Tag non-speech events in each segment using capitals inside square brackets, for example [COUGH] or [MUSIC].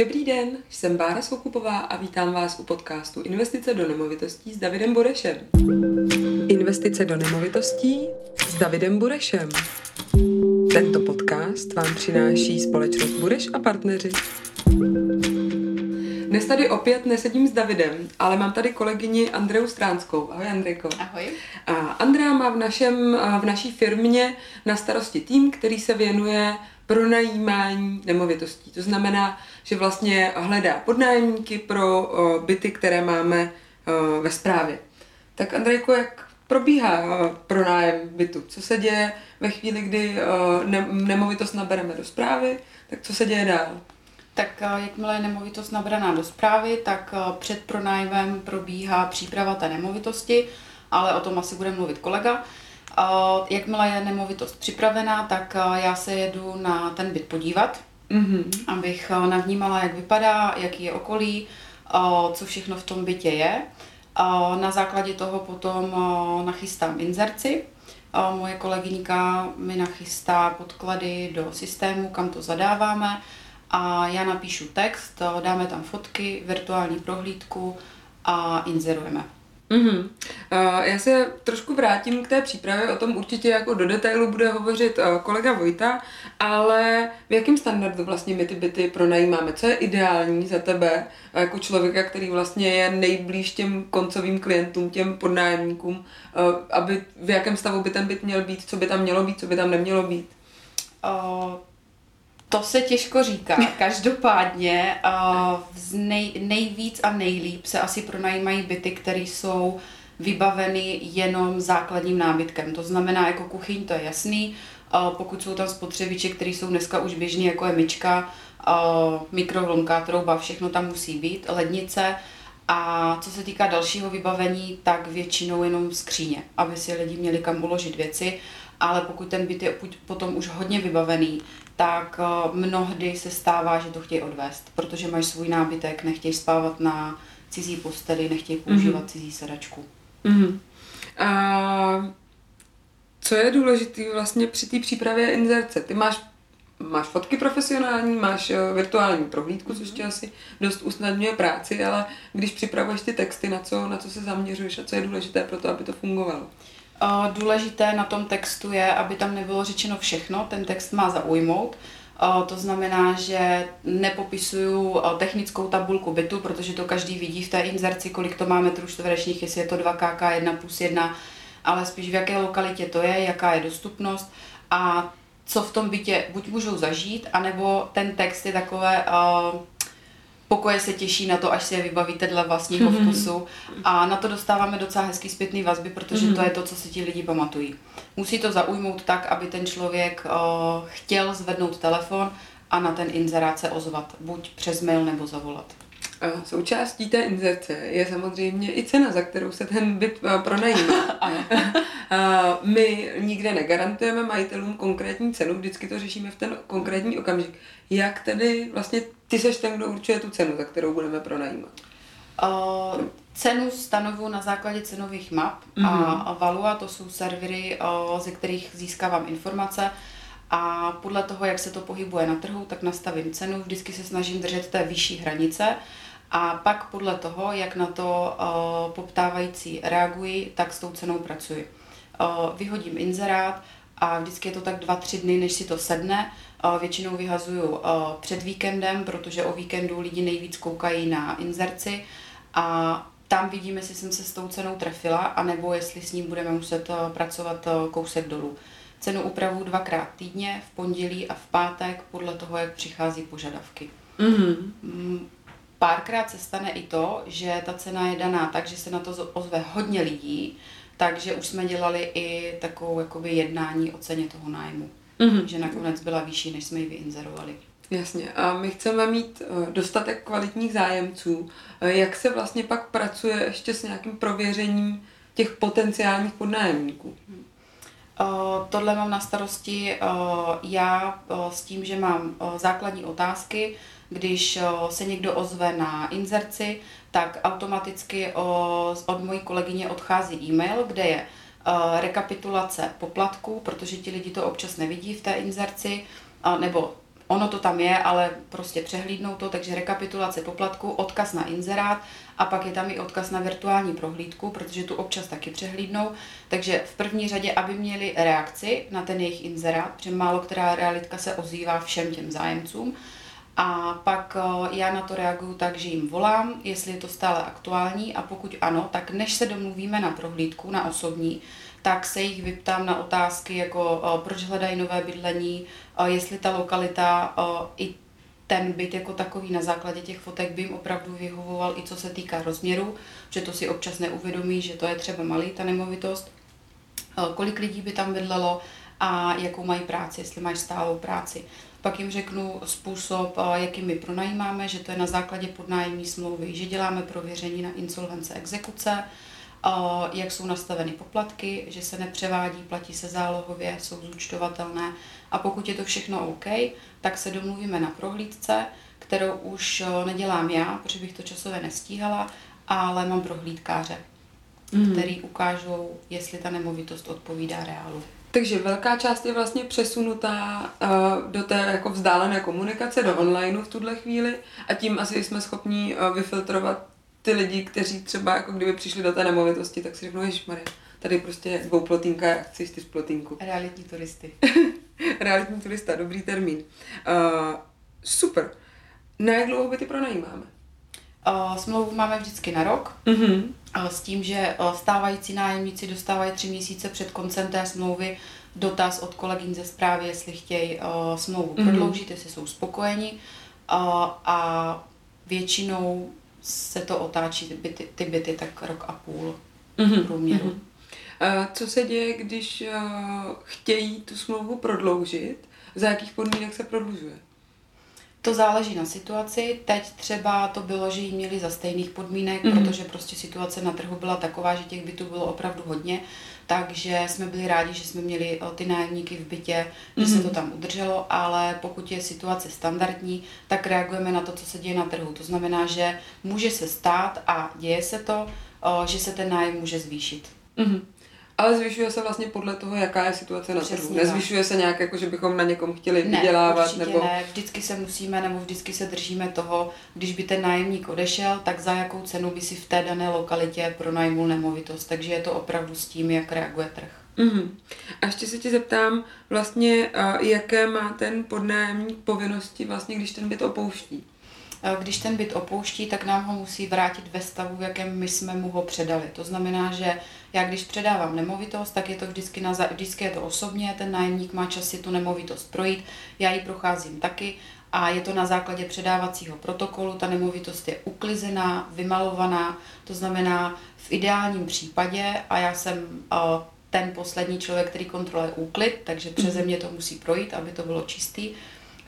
Dobrý den, jsem Bára Soukupová a vítám vás u podcastu Investice do nemovitostí s Davidem Burešem. Investice do nemovitostí s Davidem Burešem. Tento podcast vám přináší společnost Bureš a partneři. Dnes tady opět nesedím s Davidem, ale mám tady kolegyni Andreu Stránskou. Ahoj Andrejko. Ahoj. A Andrea má v, našem, v naší firmě na starosti tým, který se věnuje pronajímání nemovitostí. To znamená, že vlastně hledá podnájemníky pro uh, byty, které máme uh, ve správě. Tak Andrejko, jak probíhá uh, pronájem bytu? Co se děje ve chvíli, kdy ne- nemovitost nabereme do správy? Tak co se děje dál? Tak jakmile je nemovitost nabraná do zprávy, tak před pronájmem probíhá příprava té nemovitosti, ale o tom asi bude mluvit kolega. Jakmile je nemovitost připravená, tak já se jedu na ten byt podívat, mm-hmm. abych navnímala, jak vypadá, jaký je okolí, co všechno v tom bytě je. Na základě toho potom nachystám inzerci. Moje kolegyňka mi nachystá podklady do systému, kam to zadáváme a já napíšu text, dáme tam fotky, virtuální prohlídku a inzerujeme. Mm-hmm. Já se trošku vrátím k té přípravě, o tom určitě jako do detailu bude hovořit uh, kolega Vojta, ale v jakém standardu vlastně my ty byty pronajímáme? Co je ideální za tebe jako člověka, který vlastně je nejblíž těm koncovým klientům, těm podnájemníkům, uh, aby v jakém stavu by ten byt měl být, co by tam mělo být, co by tam nemělo být? Uh to se těžko říká. [LAUGHS] Každopádně uh, nej, nejvíc a nejlíp se asi pronajímají byty, které jsou vybaveny jenom základním nábytkem. To znamená, jako kuchyň, to je jasný. Uh, pokud jsou tam spotřebiče, které jsou dneska už běžné, jako je myčka, uh, mikrovlnka, trouba, všechno tam musí být, lednice. A co se týká dalšího vybavení, tak většinou jenom skříně, aby si lidi měli kam uložit věci ale pokud ten byt je potom už hodně vybavený, tak eh, mnohdy se stává, že to chtějí odvést, protože máš svůj nábytek, nechtějí spávat na cizí posteli, nechtějí používat mm-hmm. cizí sedačku. Mm-hmm. A co je důležité vlastně při té přípravě inzerce? Ty máš, máš fotky profesionální, máš eh, virtuální prohlídku, což ti asi dost usnadňuje práci, ale když připravuješ ty texty, na co, na co se zaměřuješ a co je důležité pro to, aby to fungovalo? Důležité na tom textu je, aby tam nebylo řečeno všechno, ten text má zaujmout. To znamená, že nepopisuju technickou tabulku bytu, protože to každý vidí v té inzerci, kolik to má metrů čtverečních, jestli je to 2KK, 1 plus 1, ale spíš v jaké lokalitě to je, jaká je dostupnost a co v tom bytě buď můžou zažít, anebo ten text je takové pokoje se těší na to, až si je vybavíte dle vlastního mm-hmm. vkusu a na to dostáváme docela hezký zpětný vazby, protože mm-hmm. to je to, co si ti lidi pamatují. Musí to zaujmout tak, aby ten člověk uh, chtěl zvednout telefon a na ten inzerát se ozvat, buď přes mail nebo zavolat. Součástí té inzerce je samozřejmě i cena, za kterou se ten byt eh, pronajímá. [LAUGHS] My nikde negarantujeme majitelům konkrétní cenu, vždycky to řešíme v ten konkrétní okamžik. Jak tedy vlastně ty seš ten, kdo určuje tu cenu, za kterou budeme pronajímat? Uh, cenu stanovu na základě cenových map mm-hmm. a Valua, to jsou servery, uh, ze kterých získávám informace a podle toho, jak se to pohybuje na trhu, tak nastavím cenu. Vždycky se snažím držet té vyšší hranice a pak podle toho, jak na to uh, poptávající reagují, tak s tou cenou pracuji. Uh, vyhodím inzerát a vždycky je to tak dva, tři dny, než si to sedne. Uh, většinou vyhazuju před víkendem, protože o víkendu lidi nejvíc koukají na inzerci a tam vidíme, jestli jsem se s tou cenou trefila, anebo jestli s ním budeme muset pracovat kousek dolů. Cenu upravu dvakrát týdně, v pondělí a v pátek, podle toho, jak přichází požadavky. Mm-hmm. Párkrát se stane i to, že ta cena je daná tak, že se na to ozve hodně lidí, takže už jsme dělali i takovou jakoby jednání o ceně toho nájmu. Mm-hmm. Že nakonec byla vyšší, než jsme ji vyinzerovali. Jasně. A my chceme mít eh, dostatek kvalitních zájemců. Eh, jak se vlastně pak pracuje ještě s nějakým prověřením těch potenciálních podnájemníků? Hmm. Uh, tohle mám na starosti uh, já uh, s tím, že mám základní otázky. Když se někdo ozve na inzerci, tak automaticky od mojí kolegyně odchází e-mail, kde je rekapitulace poplatků, protože ti lidi to občas nevidí v té inzerci, nebo ono to tam je, ale prostě přehlídnou to, takže rekapitulace poplatku, odkaz na inzerát a pak je tam i odkaz na virtuální prohlídku, protože tu občas taky přehlídnou. Takže v první řadě, aby měli reakci na ten jejich inzerát, protože málo která realitka se ozývá všem těm zájemcům. A pak eh, já na to reaguju tak, že jim volám, jestli je to stále aktuální a pokud ano, tak než se domluvíme na prohlídku, na osobní, tak se jich vyptám na otázky, jako proč hledají nové bydlení, jestli ta lokalita i ten byt jako takový na základě těch fotek by jim opravdu vyhovoval i co se týká rozměru, že to si občas neuvědomí, že to je třeba malý ta nemovitost, kolik lidí by tam bydlelo a jakou mají práci, jestli máš stálou práci. Pak jim řeknu způsob, jakým my pronajímáme, že to je na základě podnájemní smlouvy, že děláme prověření na insolvence exekuce, jak jsou nastaveny poplatky, že se nepřevádí, platí se zálohově, jsou zúčtovatelné. A pokud je to všechno OK, tak se domluvíme na prohlídce, kterou už nedělám já, protože bych to časově nestíhala, ale mám prohlídkáře, mm. který ukážou, jestli ta nemovitost odpovídá reálu. Takže velká část je vlastně přesunutá uh, do té jako vzdálené komunikace, do onlineu v tuhle chvíli a tím asi jsme schopni uh, vyfiltrovat ty lidi, kteří třeba jako kdyby přišli do té nemovitosti, tak si řeknou, Maria, tady prostě dvouplotínka, já chci čtyřplotínku. [LAUGHS] Realitní turisty. Realitní turista, dobrý termín. Uh, super. Na jak dlouho by ty pronajímáme? Uh, smlouvu máme vždycky na rok, uh-huh. uh, s tím, že uh, stávající nájemníci dostávají tři měsíce před koncem té smlouvy dotaz od kolegyň ze zprávy, jestli chtějí uh, smlouvu uh-huh. prodloužit, jestli jsou spokojeni. Uh, a většinou se to otáčí ty byty, ty byty tak rok a půl uh-huh. průměru. Uh-huh. Co se děje, když uh, chtějí tu smlouvu prodloužit? Za jakých podmínek se prodlužuje? To záleží na situaci. Teď třeba to bylo, že ji měli za stejných podmínek, mm-hmm. protože prostě situace na trhu byla taková, že těch bytů bylo opravdu hodně, takže jsme byli rádi, že jsme měli ty nájemníky v bytě, že mm-hmm. se mhm. to tam udrželo, ale pokud je situace standardní, tak reagujeme na to, co se děje na trhu. To znamená, že může se stát a děje se to, že se ten nájem může zvýšit. Mm-hmm. Ale zvyšuje se vlastně podle toho, jaká je situace na trhu. Nezvyšuje se nějak, jako že bychom na někom chtěli ne, vydělávat? nebo... ne, vždycky se musíme nebo vždycky se držíme toho, když by ten nájemník odešel, tak za jakou cenu by si v té dané lokalitě pronajmul nemovitost. Takže je to opravdu s tím, jak reaguje trh. Mm-hmm. A ještě se ti zeptám, vlastně, jaké má ten podnájemník povinnosti, vlastně, když ten byt opouští? Když ten byt opouští, tak nám ho musí vrátit ve stavu, v jakém my jsme mu ho předali. To znamená, že já když předávám nemovitost, tak je to vždycky, na, vždycky je to osobně, ten nájemník má čas si tu nemovitost projít, já ji procházím taky a je to na základě předávacího protokolu, ta nemovitost je uklizená, vymalovaná, to znamená v ideálním případě, a já jsem uh, ten poslední člověk, který kontroluje úklid, takže přeze mhm. mě to musí projít, aby to bylo čistý.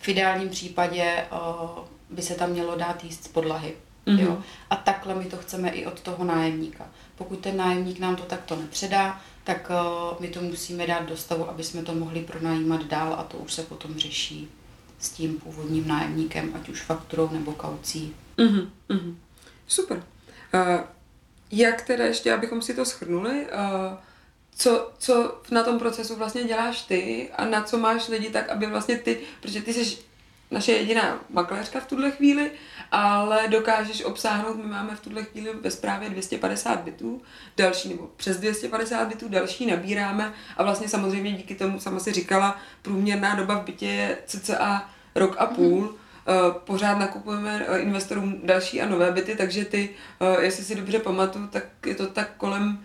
V ideálním případě uh, by se tam mělo dát jíst z podlahy. Mm-hmm. Jo? A takhle my to chceme i od toho nájemníka. Pokud ten nájemník nám to takto nepředá, tak uh, my to musíme dát do stavu, aby jsme to mohli pronajímat dál a to už se potom řeší s tím původním nájemníkem, ať už fakturou nebo kaucí. Mm-hmm. Mm-hmm. Super. Uh, jak teda ještě, abychom si to schrnuli, uh, co, co na tom procesu vlastně děláš ty a na co máš lidi tak, aby vlastně ty, protože ty jsi naše jediná makléřka v tuhle chvíli, ale dokážeš obsáhnout, my máme v tuhle chvíli ve zprávě 250 bytů, další nebo přes 250 bytů, další nabíráme a vlastně samozřejmě díky tomu, sama si říkala, průměrná doba v bytě je cca rok a půl, mm. Pořád nakupujeme eh, investorům další a nové byty, takže ty, eh, jestli si dobře pamatuju, tak je to tak kolem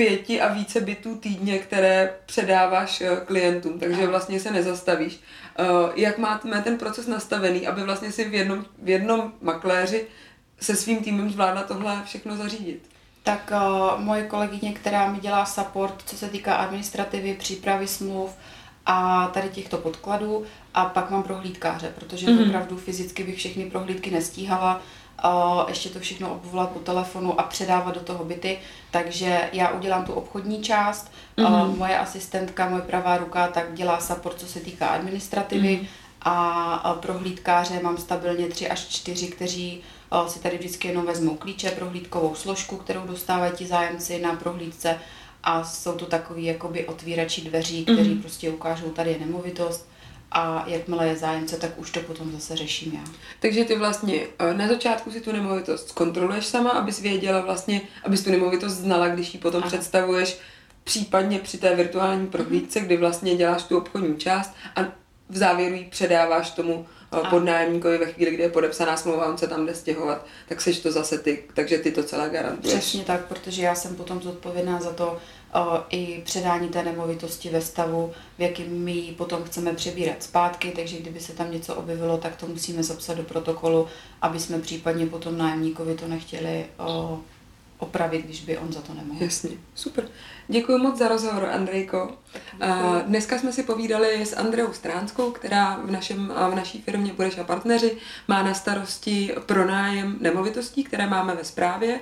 pěti a více bytů týdně, které předáváš eh, klientům, takže vlastně se nezastavíš. Eh, jak máte ten proces nastavený, aby vlastně si v jednom, v jednom makléři se svým týmem zvládla tohle všechno zařídit? Tak uh, moje kolegyně, která mi dělá support, co se týká administrativy, přípravy smluv a tady těchto podkladů a pak mám prohlídkáře, protože mm-hmm. opravdu fyzicky bych všechny prohlídky nestíhala, ještě to všechno obvolat po telefonu a předávat do toho byty. Takže já udělám tu obchodní část, mm-hmm. moje asistentka, moje pravá ruka, tak dělá support, co se týká administrativy mm-hmm. a prohlídkáře mám stabilně tři až čtyři, kteří si tady vždycky jenom vezmou klíče, prohlídkovou složku, kterou dostávají ti zájemci na prohlídce a jsou to takový jakoby otvírači dveří, kteří mm-hmm. prostě ukážou, tady je nemovitost a jakmile je zájemce, tak už to potom zase řeším já. Takže ty vlastně eh, na začátku si tu nemovitost kontroluješ sama, abys věděla vlastně, abys tu nemovitost znala, když ji potom Aha. představuješ případně při té virtuální prohlídce, kdy vlastně děláš tu obchodní část a v závěru ji předáváš tomu a. podnájemníkovi ve chvíli, kdy je podepsaná smlouva, on se tam jde stěhovat, tak seš to zase ty, takže ty to celé garantuješ. Přesně tak, protože já jsem potom zodpovědná za to i předání té nemovitosti ve stavu, v jakém my ji potom chceme přebírat zpátky, takže kdyby se tam něco objevilo, tak to musíme zapsat do protokolu, aby jsme případně potom nájemníkovi to nechtěli opravit, když by on za to nemohl. Jasně, super. Děkuji moc za rozhovor, Andrejko. Dneska jsme si povídali s Andreou Stránskou, která v, našem, v naší firmě Budeš a partneři má na starosti pronájem nemovitostí, které máme ve správě,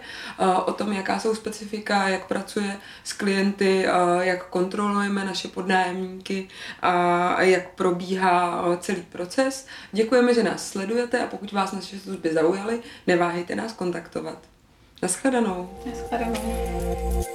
o tom, jaká jsou specifika, jak pracuje s klienty, jak kontrolujeme naše podnájemníky a jak probíhá celý proces. Děkujeme, že nás sledujete a pokud vás naše služby zaujaly, neváhejte nás kontaktovat. Naschledanou. Naschledanou.